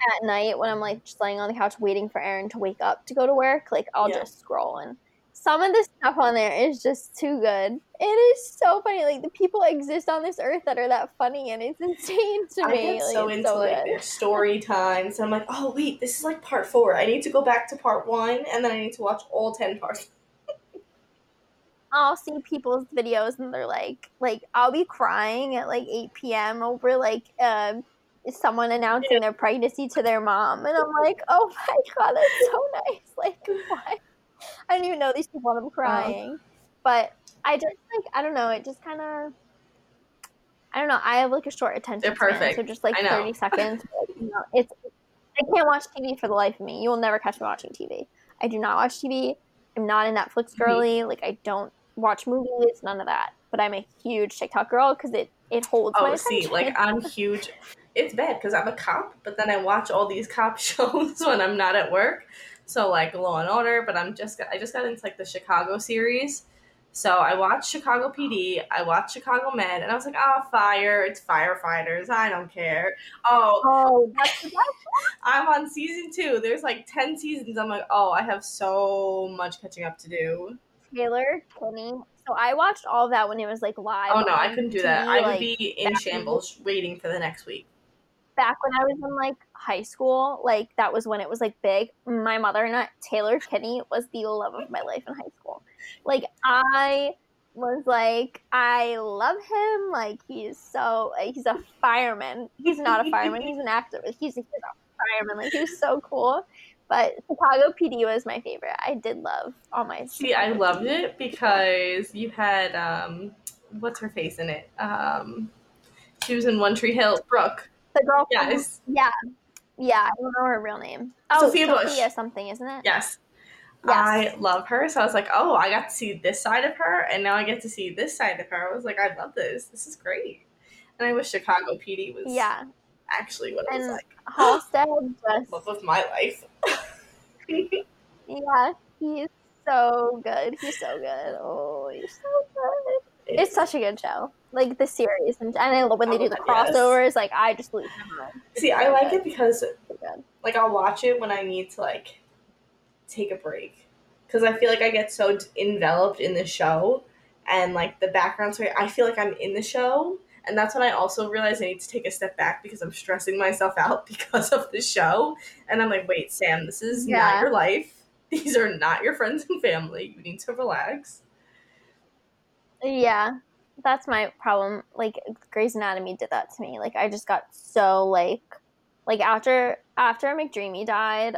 at night, when I'm like just laying on the couch waiting for Aaron to wake up to go to work, like I'll Yeah. just scroll. And some of the stuff on there is just too good. It is so funny. Like the people exist on this earth that are that funny, and it's insane to I me. get like, so into like good. their story times. And I'm like, oh wait, this is like part four. I need to go back to part one, and then I need to watch all ten parts. I'll see people's videos and they're like, like I'll be crying at like 8 p.m. over like um, someone announcing their pregnancy to their mom, and I'm like, oh my god, that's so nice. Like, why? I didn't even know these people. and I'm crying, but I just like I don't know. It just kind of. I don't know. I have like a short attention They're span, perfect. so just like thirty seconds. like, you know, it's I can't watch TV for the life of me. You will never catch me watching TV. I do not watch TV. I'm not a Netflix Mhm. girly. Like I don't watch movies, none of that. But I'm a huge TikTok girl because it it holds my Oh, attention. like I'm huge. It's bad because I'm a cop, but then I watch all these cop shows when I'm not at work. So like Law and Order, but I'm just I just got into like the Chicago series. So I watched Chicago PD, I watched Chicago Med, and I was like, oh, fire! It's firefighters. I don't care. Oh, oh, that's. I'm on season two. There's like ten seasons. I'm like, oh, I have so much catching up to do. Taylor Kinney. So I watched all that when it was like live. Oh no, I couldn't do TV, that. I would like, be in shambles waiting for the next week. Back when I was in like high school, like that was when it was like big. My mother and I, Taylor Kinney was the love of my life in high school. Like I was like, I love him. Like he's so he's a fireman. He's not a fireman. he's an actor. But he's, he's a fireman. Like he was so cool. But Chicago PD was my favorite. I did love all my. See, I loved it because you had um, what's her face in it? Um, she was in One Tree Hill. Brooke. The girl. from- Yeah. Yeah, I don't know her real name. Oh, Sophia Bush. Something, isn't it? yes. Yes. I love her. So I was like, oh, I got to see this side of her, and now I get to see this side of her. I was like, I love this. This is great. And I wish Chicago PD was Yeah. actually what it was like. Halstead just Love of my life. Yeah, he's so good. He's so good. Oh, he's so good. It's such a good show. Like the series, and, and I love when they do the Oh, yes. crossovers. Like I just lose. See, I like it because like I'll watch it when I need to like take a break because I feel like I get so enveloped in the show and like the background story. I feel like I'm in the show, and that's when I also realize I need to take a step back because I'm stressing myself out because of the show. And I'm like, wait, Sam, this is Yeah. not your life. These are not your friends and family. You need to relax. Yeah, that's my problem. Like Grey's Anatomy did that to me. Like I just got so like, like after after McDreamy died,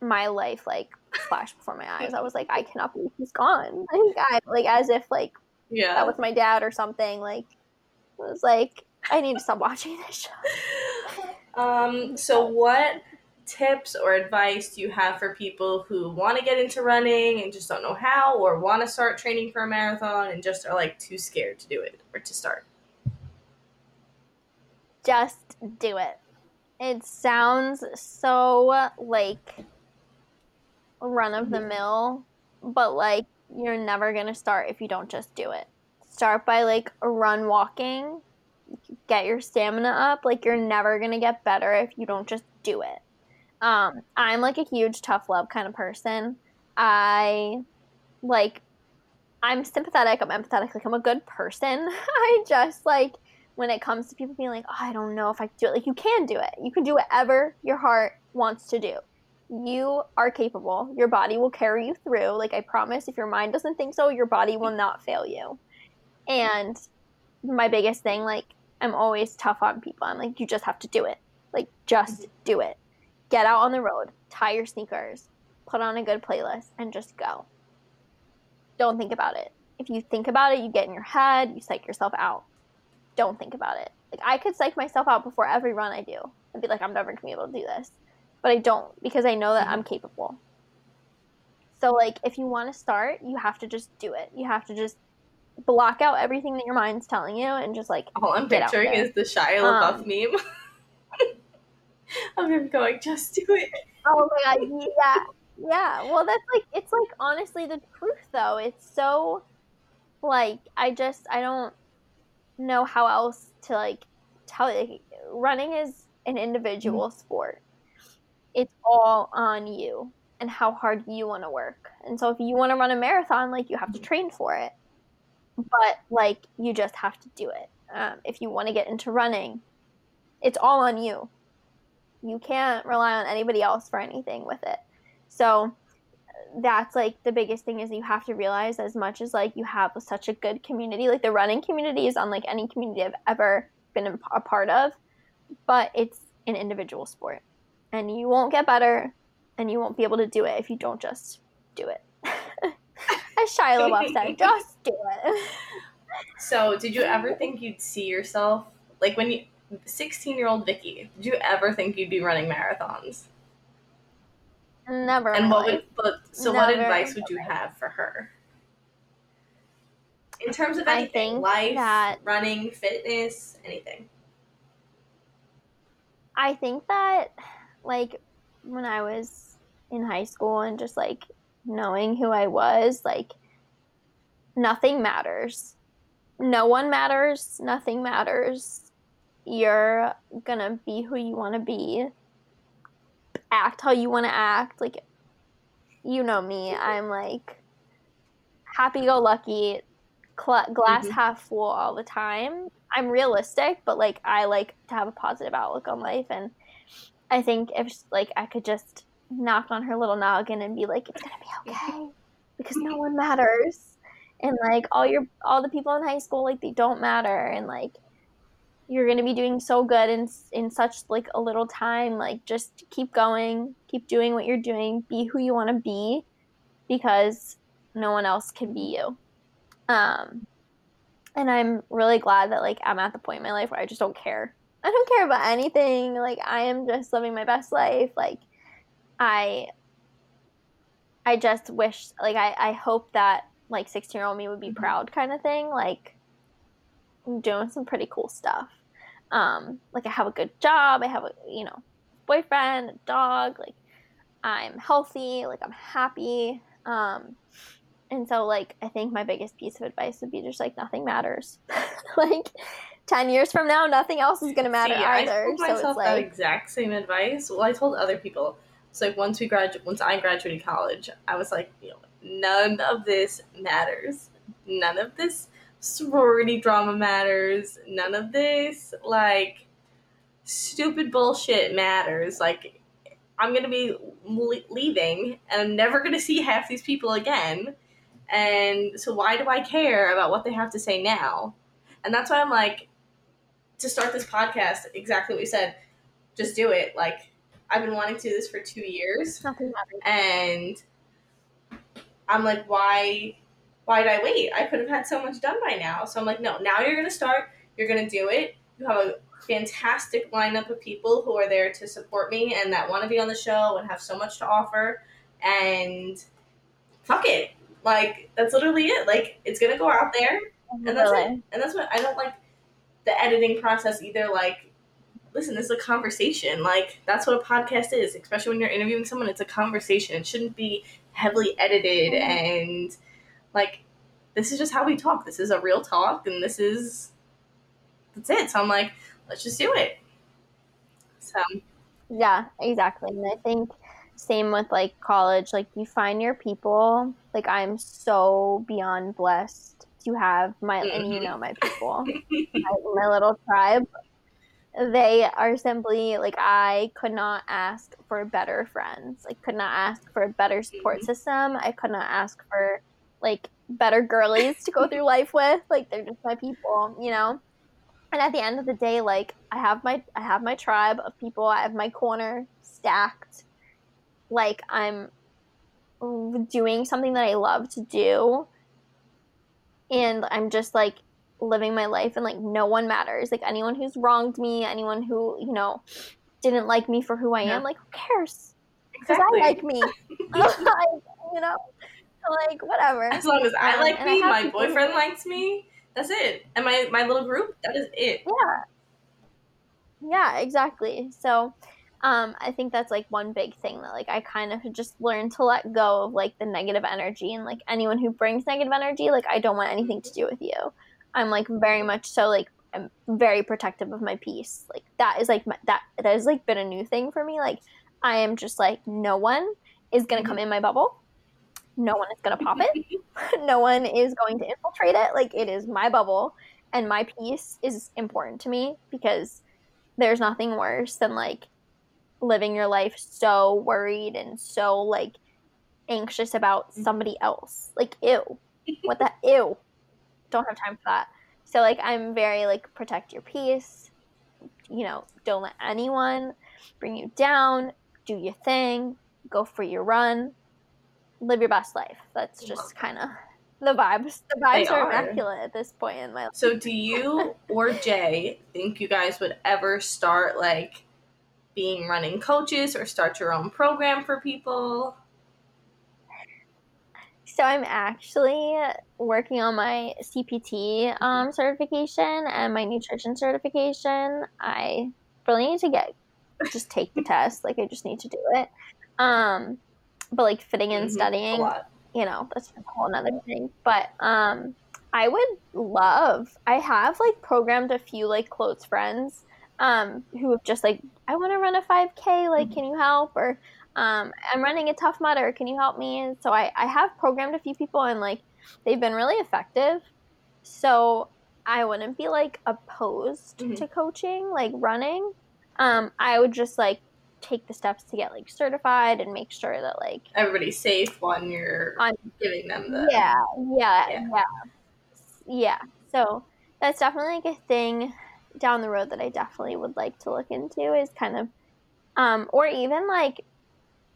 my life like flashed before my eyes. I was like, I cannot believe he's gone. Like I like as if like Yeah. that was my dad or something. Like it was like I need to stop watching this show. Um, so what tips or advice do you have for people who want to get into running and just don't know how or want to start training for a marathon and just are like too scared to do it or to start? just do it. It sounds so like run of the mill, but like you're never going to start if you don't just do it. Start by like run walking, get your stamina up. Like you're never going to get better if you don't just do it. Um, I'm like a huge tough love kind of person. I like I'm sympathetic, I'm empathetic, like I'm a good person. I just like when it comes to people being like, oh, I don't know if I can do it. Like you can do it. You can do whatever your heart wants to do. You are capable. Your body will carry you through. Like I promise, if your mind doesn't think so, your body will not fail you. And my biggest thing, like I'm always tough on people. I'm like, you just have to do it. Like just do it. Get out on the road, tie your sneakers, put on a good playlist, and just go. Don't think about it. If you think about it, you get in your head, you psych yourself out. Don't think about it. Like I could psych myself out before every run I do and be like, I'm never gonna be able to do this. But I don't because I know that I'm capable. So like if you want to start, you have to just do it. You have to just block out everything that your mind's telling you and just like all I'm picturing is the Shia LaBeouf um, meme of him going, "Just do it." Oh my god, yeah, yeah. Well, that's like it's like honestly the truth though. It's so like I just I don't know how else to like tell. Like, running is an individual mm-hmm. sport. It's all on you and how hard you want to work. And so if you want to run a marathon, like you have to train for it. But like you just have to do it. Um, if you want to get into running, it's all on you. You can't rely on anybody else for anything with it. So that's like the biggest thing is you have to realize as much as like you have such a good community like the running community is unlike any community i've ever been a part of but it's an individual sport. And you won't get better and you won't be able to do it if you don't just do it. As shia labeouf said just do it. So did you ever think you'd see yourself like when you 16 year old Vickie did you ever think you'd be running marathons Never. And what would but so Never what advice would you have for her? In terms of anything, life, that, running, fitness, anything. I think that like when I was in high school and just like knowing who I was, like nothing matters. No one matters, nothing matters. You're gonna be who you wanna be act how you want to act. Like, you know me. I'm like happy go lucky, cl- glass mm-hmm. half full all the time. I'm realistic, but like I like to have a positive outlook on life, and I think if like I could just knock on her little noggin and be like, it's gonna be okay, because no one matters, and like all your all the people in high school like they don't matter, and like you're going to be doing so good in in such like a little time like just keep going keep doing what you're doing be who you want to be because no one else can be you. Um and i'm really glad that like i'm at the point in my life where i just don't care. I don't care about anything. Like i am just living my best life. Like i i just wish like i i hope that like 16 year old me would be mm-hmm. proud kind of thing. Like I'm doing some pretty cool stuff. Um, like I have a good job, I have a you know boyfriend, a dog, like I'm healthy, like I'm happy. Um, and so like I think my biggest piece of advice would be just like nothing matters. like ten years from now, nothing else is gonna matter See, either. I told myself so it's like, that exact same advice. Well, I told other people. So like once we graduate, once I graduated college, I was like, you know, none of this matters. None of this sorority drama matters. None of this like stupid bullshit matters. Like I'm gonna be leaving, and I'm never gonna see half these people again. And so why do I care about what they have to say now? And that's why I'm like, to start this podcast, exactly what you said. Just do it. Like I've been wanting to do this for two years, and I'm like, why why did I wait? I could have had so much done by now. So I'm like, no, now you're going to start. You're going to do it. You have a fantastic lineup of people who are there to support me and that want to be on the show and have so much to offer. And fuck it. Like, that's literally it. Like, it's going to go out there. And that's it. And that's what I don't like the editing process either. Like, listen, this is a conversation. Like, that's what a podcast is, especially when you're interviewing someone. It's a conversation. It shouldn't be heavily edited mm-hmm. and like this is just how we talk. This is a real talk, and this is that's it. So I'm like, let's just do it. So yeah, exactly. And I think same with like college. Like you find your people. Like I'm so beyond blessed to have my and you mm-hmm. know my people, my, my little tribe. They are simply like I could not ask for better friends. I could not ask for a better support mm-hmm. system. I could not ask for like better girlies to go through life with. Like they're just my people, you know. And at the end of the day, like I have my I have my tribe of people. I have my corner stacked. Like I'm doing something that I love to do. And I'm just like living my life and like no one matters. Like anyone who's wronged me, anyone who, you know, didn't like me for who I yeah. am, like who cares? Because exactly. I like me. you know? like whatever. As long as I um, like me, my boyfriend likes me. That's it. And my my little group, that is it. Yeah. Yeah, exactly. So, um, I think that's like one big thing that like I kind of just learned to let go of like the negative energy and like anyone who brings negative energy, like I don't want anything to do with you. I'm like very much so like I'm very protective of my peace. Like that is like my, that that has like been a new thing for me. Like I am just like no one is gonna come mm-hmm. in my bubble no one is going to pop it. no one is going to infiltrate it. Like it is my bubble and my peace is important to me because there's nothing worse than like living your life so worried and so like anxious about mm-hmm. somebody else. Like ew. What the ew. Don't have time for that. So like I'm very like protect your peace. You know, don't let anyone bring you down. Do your thing. Go for your run live your best life. That's just kind of the vibes. The vibes are, are, immaculate at this point in my life. So, do you or Jay think you guys would ever start like being running coaches or start your own program for people? So, I'm actually working on my CPT um, certification and my nutrition certification. I really need to get just take the test. Like, I just need to do it. Um, but like fitting in mm-hmm. studying, you know, that's a whole another thing. But um, I would love. I have like programmed a few like close friends um, who have just like, I want to run a 5K. Like, mm-hmm. can you help? Or um, I'm running a Tough Mudder. Can you help me? And so I, I have programmed a few people, and like they've been really effective. So I wouldn't be like opposed mm-hmm. to coaching, like running. Um, I would just like take the steps to get like certified and make sure that like everybody's safe when you're on, giving them the yeah, yeah yeah yeah yeah so that's definitely like a thing down the road that i definitely would like to look into is kind of um or even like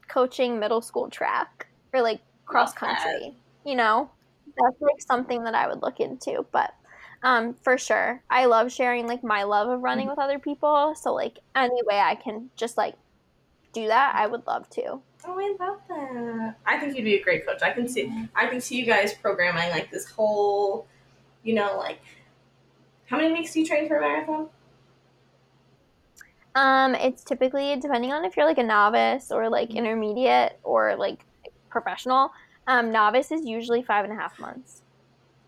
coaching middle school track or like cross country you know that's like something that i would look into but um, for sure. I love sharing like my love of running mm-hmm. with other people. So like any way I can just like do that, I would love to. Oh, I love that. I think you'd be a great coach. I can see I can see you guys programming like this whole, you know, like how many weeks do you train for a marathon? Um, it's typically depending on if you're like a novice or like mm-hmm. intermediate or like professional. Um, novice is usually five and a half months.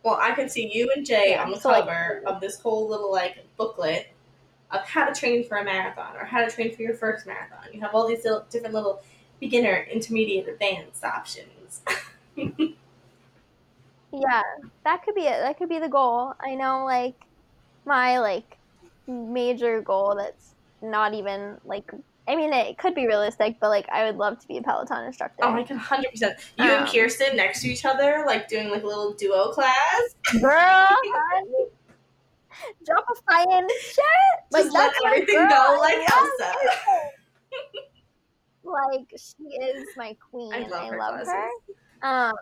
Well, I can see you and Jay yeah, on the so cover like, of this whole little like booklet of how to train for a marathon or how to train for your first marathon. You have all these little, different little beginner, intermediate, advanced options. yeah, that could be it. That could be the goal. I know, like my like major goal that's not even like I mean, it could be realistic, but like, I would love to be a Peloton instructor. Oh my god, hundred percent! You um, and Kirsten next to each other, like doing like a little duo class. Girl, drop a fine shit. Like Just let everything go like Elsa. like she is my queen. I love, I her, love her. Um,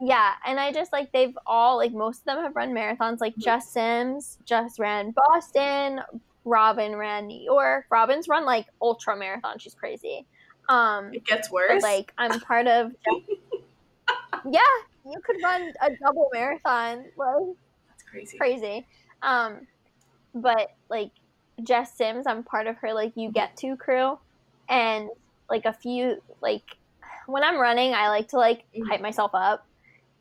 yeah, and I just like they've all like most of them have run marathons. Like mm-hmm. Jess Sims just ran Boston. Robin ran New York. Robin's run like ultra marathon. She's crazy. Um, it gets worse. like I'm part of. yeah, you could run a double marathon. Like crazy. Crazy. Um, but like Jess Sims, I'm part of her like you get to crew, and like a few like when I'm running, I like to like mm-hmm. hype myself up,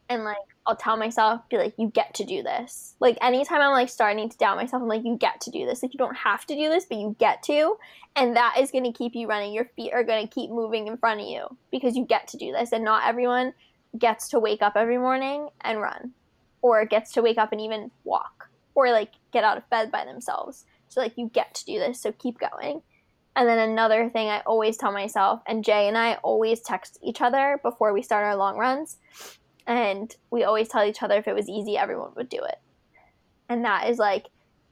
and like I'll tell myself, be like, you get to do this. Like anytime I'm like starting to doubt myself, I'm like, you get to do this. Like you don't have to do this, but you get to. And that is gonna keep you running. Your feet are gonna keep moving in front of you because you get to do this. And not everyone gets to wake up every morning and run. Or gets to wake up and even walk. Or like get out of bed by themselves. So like you get to do this, so keep going. And then another thing I always tell myself, and Jay and I always text each other before we start our long runs and we always tell each other if it was easy everyone would do it and that is like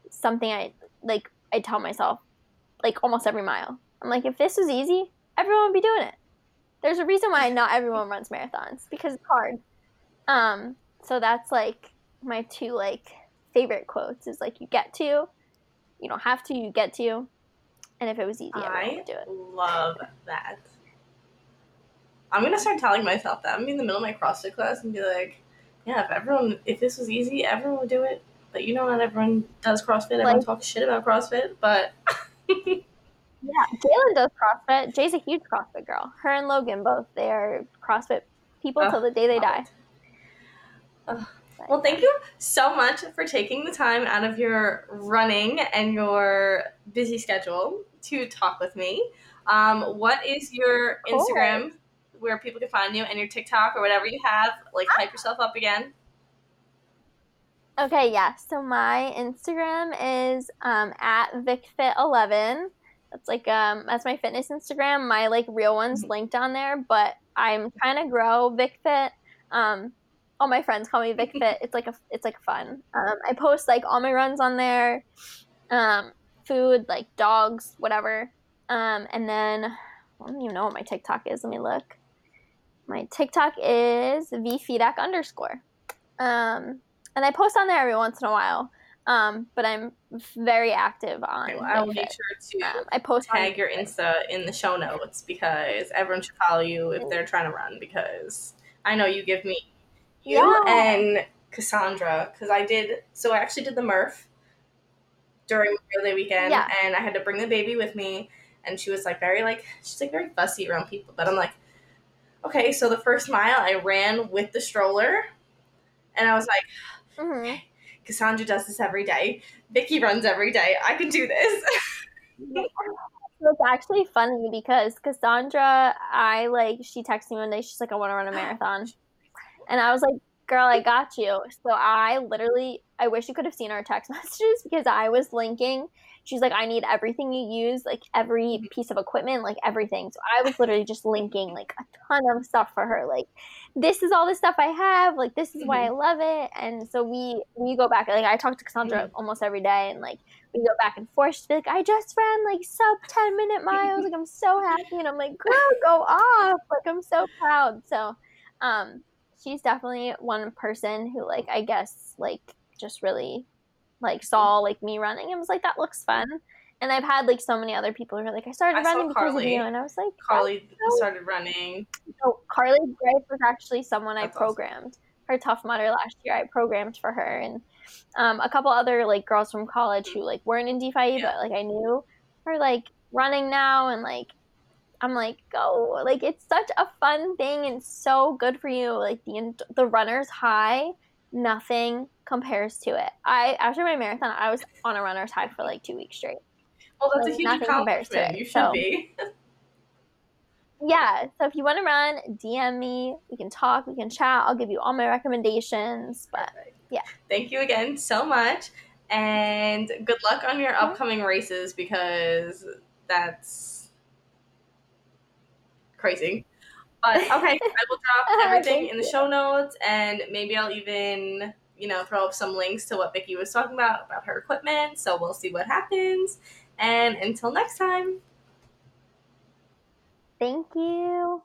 something i like i tell myself like almost every mile i'm like if this was easy everyone would be doing it there's a reason why not everyone runs marathons because it's hard um so that's like my two like favorite quotes is like you get to you don't have to you get to and if it was easy I would do it love that. I'm gonna start telling myself that. I'm gonna be in the middle of my CrossFit class and be like, yeah, if everyone, if this was easy, everyone would do it. But you know, not everyone does CrossFit. Everyone Like- talks shit about CrossFit, but Yeah, Jalen does CrossFit. Jay's a huge CrossFit girl. Her and Logan both, they are CrossFit people Oh, till the day they love die. Ugh. Well, thank you so much for taking the time out of your running and your busy schedule to talk with me. Um, what is your Cool. Instagram where people can find you and your TikTok or whatever you have? Like, hype yourself up again. Okay, yeah. So my Instagram is um, at VickFit11. That's like um that's my fitness Instagram. My like real one's linked on there, but I'm trying to grow VickFit. Um, all my friends call me VickFit. It's like a it's like fun. Um, I post like all my runs on there, um, food like dogs, whatever. Um, and then I don't even know what my TikTok is. Let me look. My TikTok is vfedak underscore. Um, and I post on there every once in a while. Um, but I'm very active on. Okay, well, I will make sure to Um, I post tag your Insta in the show notes because everyone should follow you if they're trying to run because I know you give me you Yeah. and Cassandra because I did so I actually did the Murph during Memorial Day weekend Yeah. and I had to bring the baby with me and she was like very like she's like very fussy around people but I'm like okay so the first mile I ran with the stroller and I was like Mhm. Cassandra does this every day Vickie runs every day I can do this it's actually funny because Cassandra, I like she texted me one day. She's like, "I want to run a marathon," and I was like, "Girl, I got you." So I literally, I wish you could have seen our text messages because I was linking. She's like, "I need everything you use, like every mm-hmm. piece of equipment, like everything." So I was literally just linking like a ton of stuff for her. Like, this is all the stuff I have. Like, this is why mm-hmm. I love it. And so we we go back. Like, I talk to Cassandra mm-hmm. almost every day, and like we go back and forth. She's like, I just ran like sub 10 minute miles. Like, I'm so happy. And I'm like, girl, go off. Like, I'm so proud. So, um, she's definitely one person who, like, I guess, like, just really, like, saw, like, me running and was like, that looks fun. And I've had, like, so many other people who are like, I started I running because of Carly. you. And I was like, Carly so- started running so Carly Grace was actually someone I That's awesome. programmed. Her Tough Mudder last year, I programmed for her, and um, a couple other like girls from college who like weren't in DeFi, Yeah. but like I knew are like running now, and like I'm like go, like it's such a fun thing and so good for you. Like the the runner's high, nothing compares to it. I after my marathon, I was on a runner's high for like two weeks straight. Well, that's Like, a huge nothing compares to it, You should so- be. yeah so if you want to run dm me we can talk we can chat i'll give you all my recommendations but yeah. Thank you again so much, and good luck on your upcoming races because that's crazy. But okay, I will drop everything in the show notes, and maybe I'll even you know throw up some links to what Vickie was talking about about her equipment. So we'll see what happens. And until next time. thank you